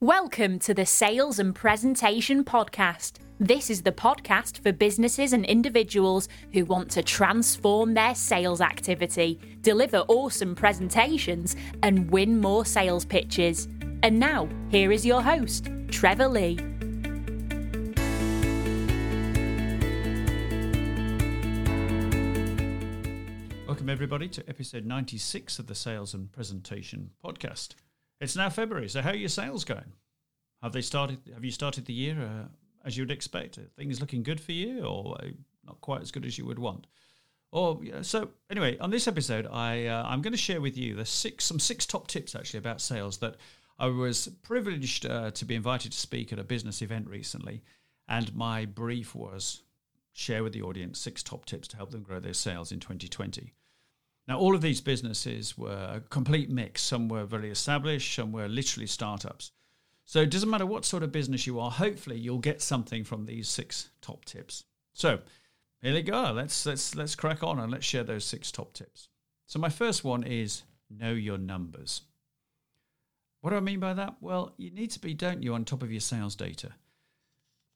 Welcome to the Sales and Presentation Podcast. This is the podcast for businesses and individuals who want to transform their sales activity, deliver awesome presentations, and win more sales pitches. And now, here is your host, Trevor Lee. Welcome, everybody, to episode 96 of the Sales and Presentation Podcast. It's now February, so how are your sales going? Have they started? Have you started the year uh, as you would expect? Are things looking good for you, or not quite as good as you would want? Or so anyway, on this episode, I uh, I'm going to share with you the six some six top tips actually about sales that I was privileged uh, to be invited to speak at a business event recently, and my brief was share with the audience six top tips to help them grow their sales in 2020. Now, all of these businesses were a complete mix. Some were very established, some were literally startups. So it doesn't matter what sort of business you are, hopefully you'll get something from these six top tips. So here we go. Let's let's let's crack on and let's share those six top tips. So my first one is know your numbers. What do I mean by that? Well, you need to be, don't you, on top of your sales data.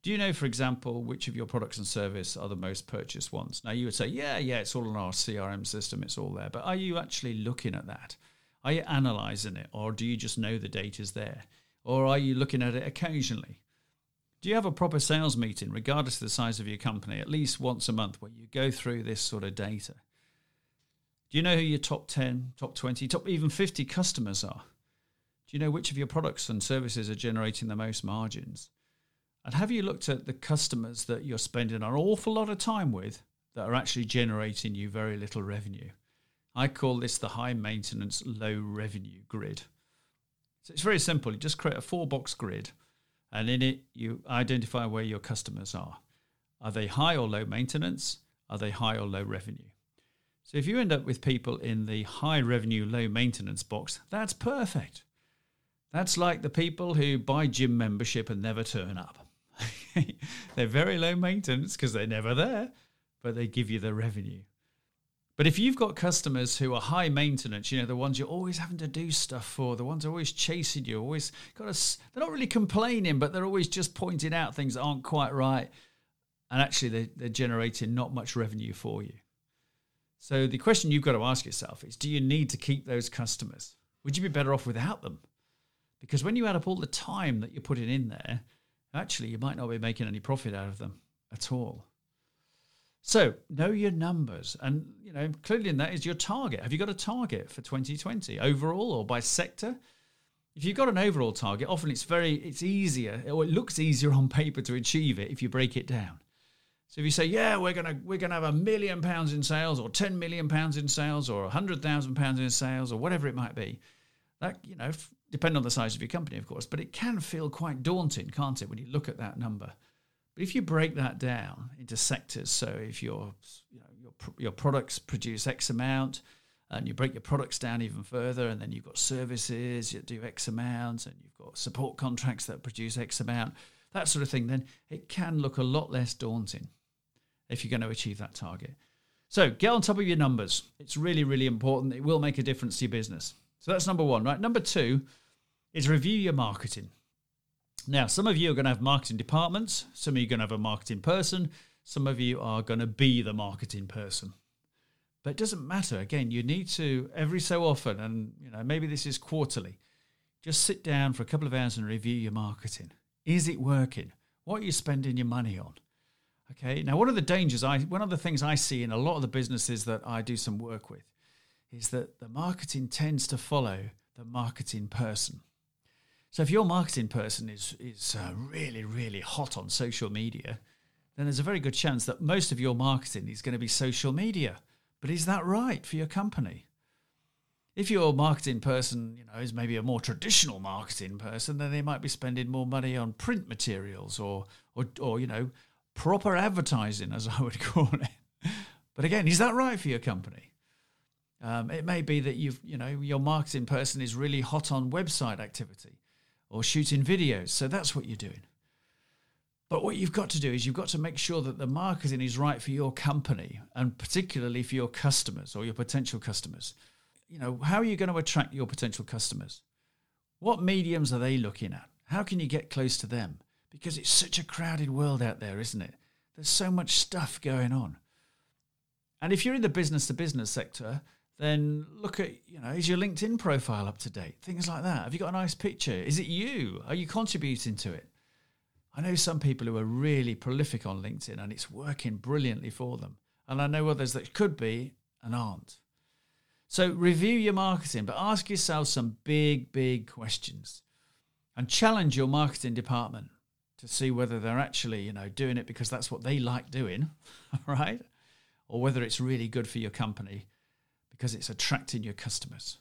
Do you know, for example, which of your products and service are the most purchased ones? Now, you would say, yeah, yeah, it's all in our CRM system, it's all there. But are you actually looking at that? Are you analyzing it? Or do you just know the data's there? Or are you looking at it occasionally? Do you have a proper sales meeting, regardless of the size of your company, at least once a month, where you go through this sort of data? Do you know who your top 10, top 20, top even 50 customers are? Do you know which of your products and services are generating the most margins? And have you looked at the customers that you're spending an awful lot of time with that are actually generating you very little revenue? I call this the high maintenance, low revenue grid. So it's very simple. You just create a four box grid, and in it, you identify where your customers are. Are they high or low maintenance? Are they high or low revenue? So if you end up with people in the high revenue, low maintenance box, that's perfect. That's like the people who buy gym membership and never turn up. they're very low maintenance because they're never there, but they give you the revenue. But if you've got customers who are high maintenance, you know, the ones you're always having to do stuff for, the ones always chasing you, always got to, they're not really complaining, but they're always just pointing out things that aren't quite right. And actually, they, they're generating not much revenue for you. So the question you've got to ask yourself is do you need to keep those customers? Would you be better off without them? Because when you add up all the time that you're putting in there, actually you might not be making any profit out of them at all. So know your numbers, and you know clearly in that is your target. Have you got a target for 2020 overall or by sector? If you've got an overall target, often it's very it's easier or it looks easier on paper to achieve it if you break it down. So if you say, yeah, we're gonna we're gonna have a million pounds in sales, or 10 million pounds in sales, or 100,000 pounds in sales, or whatever it might be, that you know depend on the size of your company, of course, but it can feel quite daunting, can't it, when you look at that number? But if you break that down into sectors, so if your you know, your your products produce X amount, and you break your products down even further, and then you've got services that do X amount, and you've got support contracts that produce X amount, that sort of thing, then it can look a lot less daunting if you're going to achieve that target. So get on top of your numbers. It's really, really important. It will make a difference to your business. So that's number one, right? Number two, is review your marketing. Now, some of you are going to have marketing departments, some of you are going to have a marketing person, some of you are going to be the marketing person. But it doesn't matter. Again, you need to every so often, and you know, maybe this is quarterly, just sit down for a couple of hours and review your marketing. Is it working? What are you spending your money on? Okay. Now, one of the dangers I one of the things I see in a lot of the businesses that I do some work with is that the marketing tends to follow the marketing person. So if your marketing person is is uh, really really hot on social media, then there's a very good chance that most of your marketing is going to be social media. But is that right for your company? If your marketing person, you know, is maybe a more traditional marketing person, then they might be spending more money on print materials or or or you know, proper advertising as I would call it. But again, is that right for your company? Um, it may be that you've, you know, your marketing person is really hot on website activity or shooting videos. So that's what you're doing. But what you've got to do is you've got to make sure that the marketing is right for your company and particularly for your customers or your potential customers. You know, how are you going to attract your potential customers? What mediums are they looking at? How can you get close to them? Because it's such a crowded world out there, isn't it? There's so much stuff going on. And if you're in the business to business sector, then look at, you know, is your LinkedIn profile up to date? Things like that. Have you got a nice picture? Is it you? Are you contributing to it? I know some people who are really prolific on LinkedIn and it's working brilliantly for them. And I know others that could be and aren't. So review your marketing, but ask yourself some big, big questions and challenge your marketing department to see whether they're actually, you know, doing it because that's what they like doing, right? Or whether it's really good for your company because it's attracting your customers.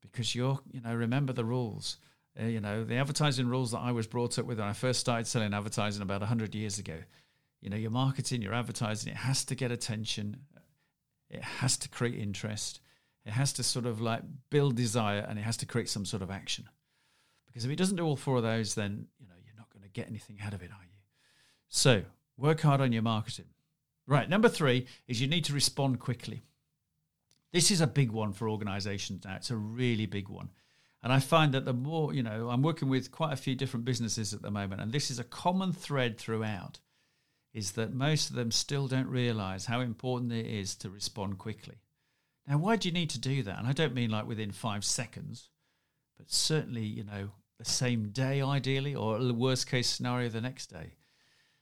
Because you're, you know, remember the rules. Uh, you know, the advertising rules that I was brought up with when I first started selling advertising about 100 years ago. You know, your marketing, your advertising, it has to get attention. It has to create interest. It has to sort of like build desire and it has to create some sort of action. Because if it doesn't do all four of those, then you know you're not going to get anything out of it, are you? So work hard on your marketing. Right. Number three is you need to respond quickly. This is a big one for organizations now. It's a really big one. And I find that the more, you know, I'm working with quite a few different businesses at the moment, and this is a common thread throughout, is that most of them still don't realize how important it is to respond quickly. Now, why do you need to do that? And I don't mean like within five seconds, but certainly, you know, the same day ideally, or the worst case scenario, the next day.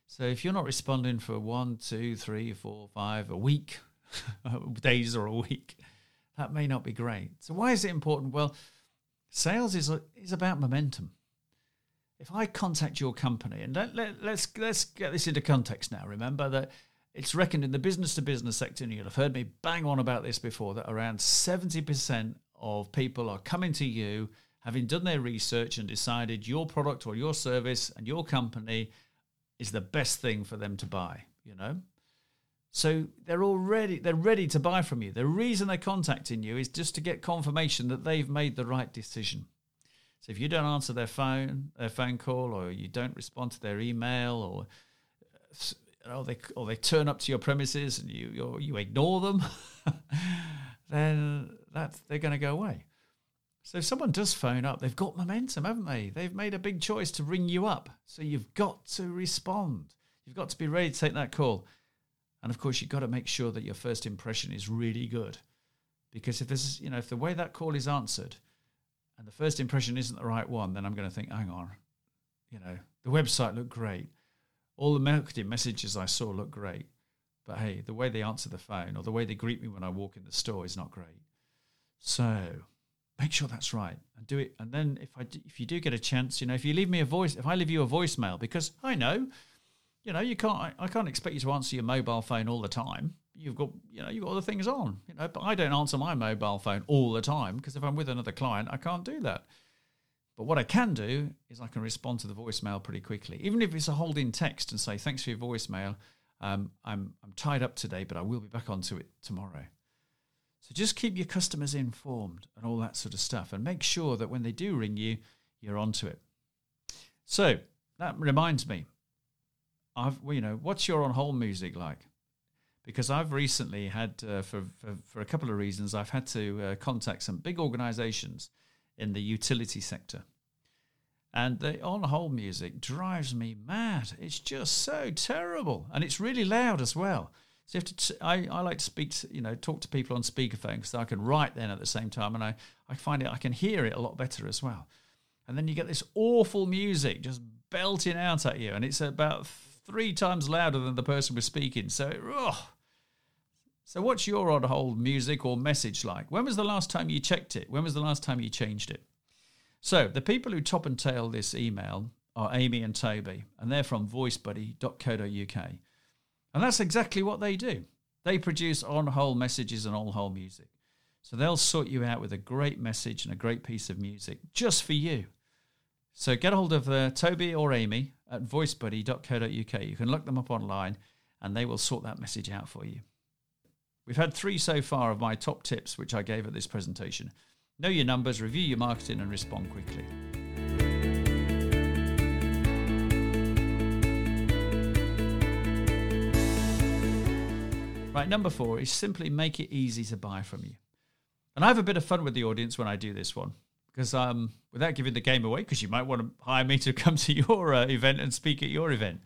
So if you're not responding for one, two, three, four, five, a week, days or a week, that may not be great. So why is it important? Well, sales is is about momentum. If I contact your company, and let, let, let's let's get this into context now. Remember that it's reckoned in the business to business sector, and you'll have heard me bang on about this before, that around 70% of people are coming to you having done their research and decided your product or your service and your company is the best thing for them to buy, you know? So they're already they're ready to buy from you. The reason they're contacting you is just to get confirmation that they've made the right decision. So if you don't answer their phone, their phone call, or you don't respond to their email, or you know, they or they turn up to your premises and you you, you ignore them, then that they're going to go away. So if someone does phone up, they've got momentum, haven't they? They've made a big choice to ring you up. So you've got to respond. You've got to be ready to take that call. And of course, you've got to make sure that your first impression is really good. Because if this, is, you know, if the way that call is answered and the first impression isn't the right one, then I'm going to think, hang on, you know, the website looked great. All the marketing messages I saw looked great. But hey, the way they answer the phone or the way they greet me when I walk in the store is not great. So make sure that's right and do it. And then if I, if you do get a chance, you know, if you leave me a voice, if I leave you a voicemail, because I know you know, you can't. I can't expect you to answer your mobile phone all the time. You've got, you know, you've got other things on. You know, but I don't answer my mobile phone all the time because if I'm with another client, I can't do that. But what I can do is I can respond to the voicemail pretty quickly, even if it's a holding text and say, "Thanks for your voicemail. Um, I'm I'm tied up today, but I will be back onto it tomorrow." So just keep your customers informed and all that sort of stuff, and make sure that when they do ring you, you're onto it. So that reminds me, I've you know what's your on hold music like? Because I've recently had uh, for, for, for a couple of reasons I've had to uh, contact some big organisations in the utility sector, and the on hold music drives me mad. It's just so terrible, and it's really loud as well. So you have to. T- I, I like to speak, to, you know, talk to people on speakerphone because I can write then at the same time, and I I find it I can hear it a lot better as well. And then you get this awful music just belting out at you, and it's about three times louder than the person was speaking. So, oh. so what's your on hold music or message like? When was the last time you checked it? When was the last time you changed it? So, the people who top and tail this email are Amy and Toby, and they're from voicebuddy.co.uk. And that's exactly what they do. They produce on hold messages and on hold music. So they'll sort you out with a great message and a great piece of music just for you. So get a hold of uh, Toby or Amy at voicebuddy.co.uk. You can look them up online and they will sort that message out for you. We've had three so far of my top tips, which I gave at this presentation. Know your numbers, review your marketing, and respond quickly. Right, number four is simply make it easy to buy from you. And I have a bit of fun with the audience when I do this one because um, without giving the game away, because you might want to hire me to come to your uh, event and speak at your event.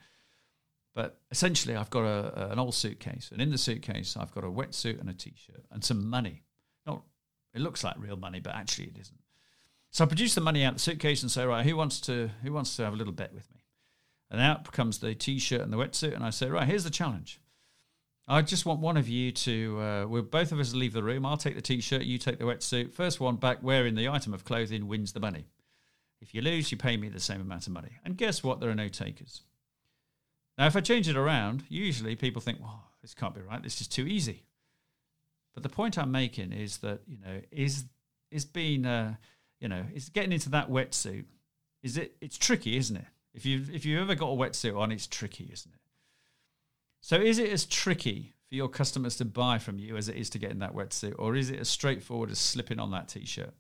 But essentially, I've got a, an old suitcase, and in the suitcase, I've got a wetsuit and a t-shirt and some money. Not, it looks like real money, but actually it isn't. So I produce the money out of the suitcase and say, right, who wants to who wants to have a little bet with me? And out comes the t-shirt and the wetsuit, and I say, right, here's the challenge. I just want one of you to, uh, we'll both of us leave the room. I'll take the t-shirt, you take the wetsuit. First one back wearing the item of clothing wins the money. If you lose, you pay me the same amount of money. And guess what? There are no takers. Now, if I change it around, usually people think, well, this can't be right. This is too easy. But the point I'm making is that, you know, is is being, uh, you know, is getting into that wetsuit, is it, it's tricky, isn't it? If you've, if you've ever got a wetsuit on, it's tricky, isn't it? So is it as tricky for your customers to buy from you as it is to get in that wetsuit, or is it as straightforward as slipping on that t-shirt?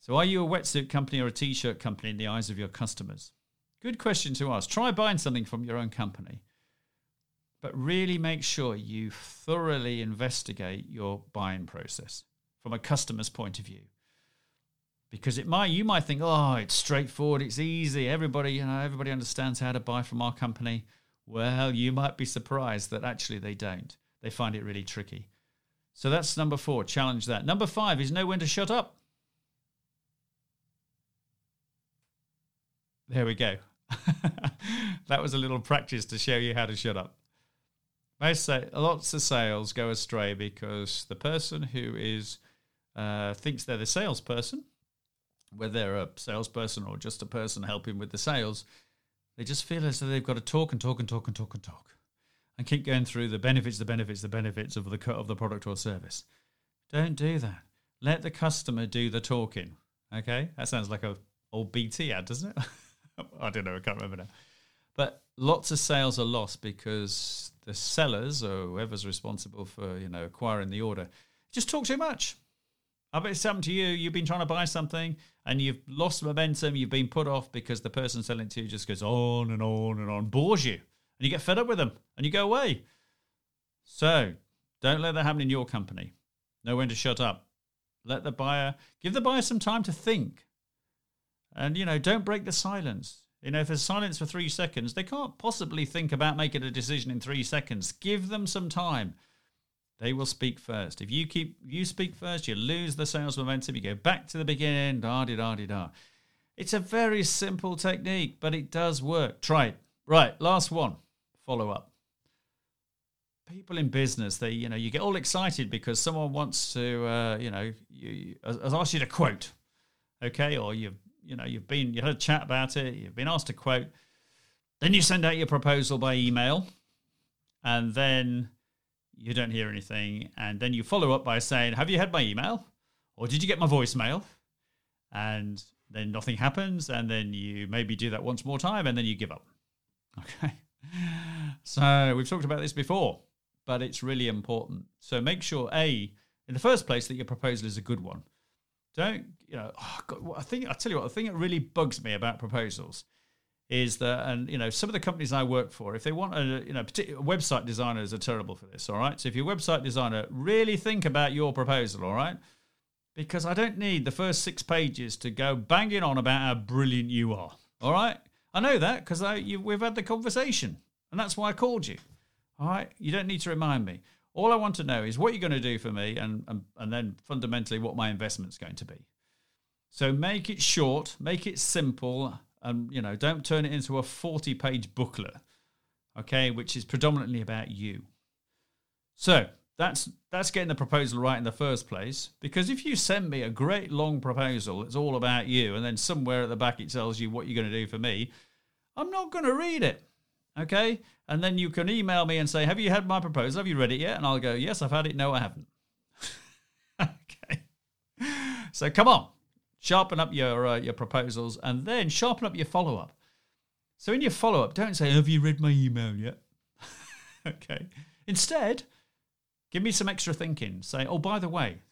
So are you a wetsuit company or a t-shirt company in the eyes of your customers? Good question to ask. Try buying something from your own company, but really make sure you thoroughly investigate your buying process from a customer's point of view. Because it might you might think, oh, it's straightforward, it's easy, everybody, you know, everybody understands how to buy from our company. Well, you might be surprised that actually they don't. They find it really tricky. So that's number four. Challenge that. Number five is know when to shut up. There we go. that was a little practice to show you how to shut up. Most say, lots of sales go astray because the person who is uh, thinks they're the salesperson, whether they're a salesperson or just a person helping with the sales, they just feel as though they've got to talk and talk and talk and talk and talk, and keep going through the benefits, the benefits, the benefits of the cut of the product or service. Don't do that. Let the customer do the talking. Okay, that sounds like a old BT ad, doesn't it? I don't know. I can't remember now. But lots of sales are lost because the sellers or whoever's responsible for you know acquiring the order just talk too much. I bet it's happened to you. You've been trying to buy something and you've lost momentum. You've been put off because the person selling to you just goes on and on and on, bores you, and you get fed up with them and you go away. So don't let that happen in your company. Know when to shut up. Let the buyer give the buyer some time to think, and you know don't break the silence. You know if there's silence for three seconds, they can't possibly think about making a decision in three seconds. Give them some time. They will speak first. If you keep you speak first, you lose the sales momentum. You go back to the beginning. Da di da di da. It's a very simple technique, but it does work. Try it. Right, last one. Follow up. People in business, they you know you get all excited because someone wants to uh, you know you, has asked you to quote, okay, or you've you know you've been you had a chat about it, you've been asked to quote, then you send out your proposal by email, and then you don't hear anything, and then you follow up by saying, "Have you had my email, or did you get my voicemail?" And then nothing happens, and then you maybe do that once more time, and then you give up. Okay, so we've talked about this before, but it's really important. So make sure a in the first place that your proposal is a good one. Don't you know? Oh God, I think I tell you what, the thing that really bugs me about proposals is that, and you know, some of the companies I work for, if they want a, you know, website designers are terrible for this. All right, so if you're a website designer, really think about your proposal. All right, because I don't need the first six pages to go banging on about how brilliant you are. All right, I know that because we've had the conversation, and that's why I called you. All right, you don't need to remind me. All I want to know is what you're going to do for me, and and, and then fundamentally what my investment's going to be. So make it short, make it simple and you know don't turn it into a 40 page booklet okay which is predominantly about you. So that's that's getting the proposal right in the first place because if you send me a great long proposal it's all about you and then somewhere at the back it tells you what you're going to do for me i'm not going to read it okay? And then you can email me and say have you had my proposal? Have you read it yet? And i'll go yes i've had it. No i haven't. Okay. So come on sharpen up your uh, your proposals, and then sharpen up your follow up. So in your follow up, don't say, "Have you read my email yet?" okay. Instead, give me some extra thinking. Say, "Oh, by the way,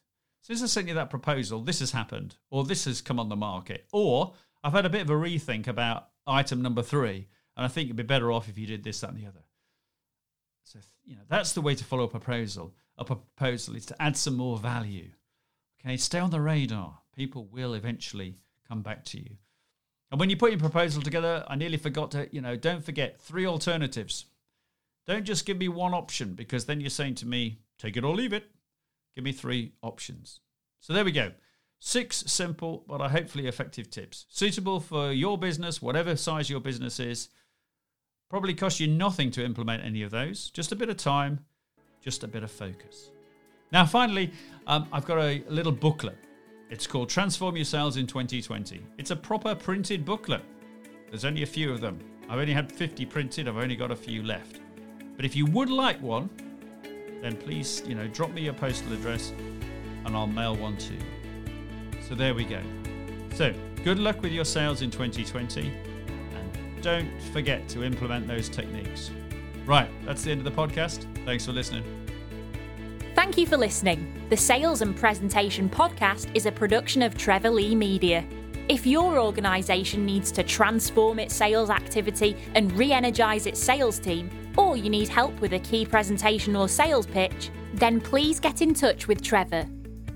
since I sent you that proposal, this has happened, or this has come on the market, or I've had a bit of a rethink about item number three, and I think it'd be better off if you did this, that, and the other." So you know that's the way to follow a proposal. A proposal is to add some more value. Okay, stay on the radar People will eventually come back to you. And when you put your proposal together, I nearly forgot to, you know, don't forget three alternatives. Don't just give me one option because then you're saying to me, take it or leave it. Give me three options. So there we go. Six simple but hopefully effective tips. Suitable for your business, whatever size your business is. Probably cost you nothing to implement any of those. Just a bit of time, just a bit of focus. Now, finally, um, I've got a little booklet. It's called Transform Your Sales in 2020. It's a proper printed booklet. There's only a few of them. I've only had 50 printed, I've only got a few left. But if you would like one, then please, you know, drop me your postal address and I'll mail one to you. So there we go. So, good luck with your sales in 2020 and don't forget to implement those techniques. Right, that's the end of the podcast. Thanks for listening. Thank you for listening. The Sales and Presentation Podcast is a production of Trevor Lee Media. If your organisation needs to transform its sales activity and re energise its sales team, or you need help with a key presentation or sales pitch, then please get in touch with Trevor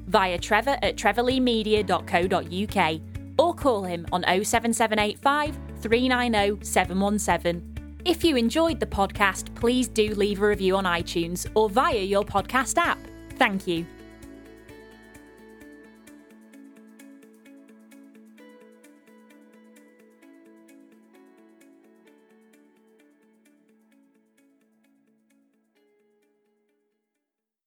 via trevor at trevorleemedia.co.uk or call him on 07785 390 717. If you enjoyed the podcast, please do leave a review on iTunes or via your podcast app. Thank you.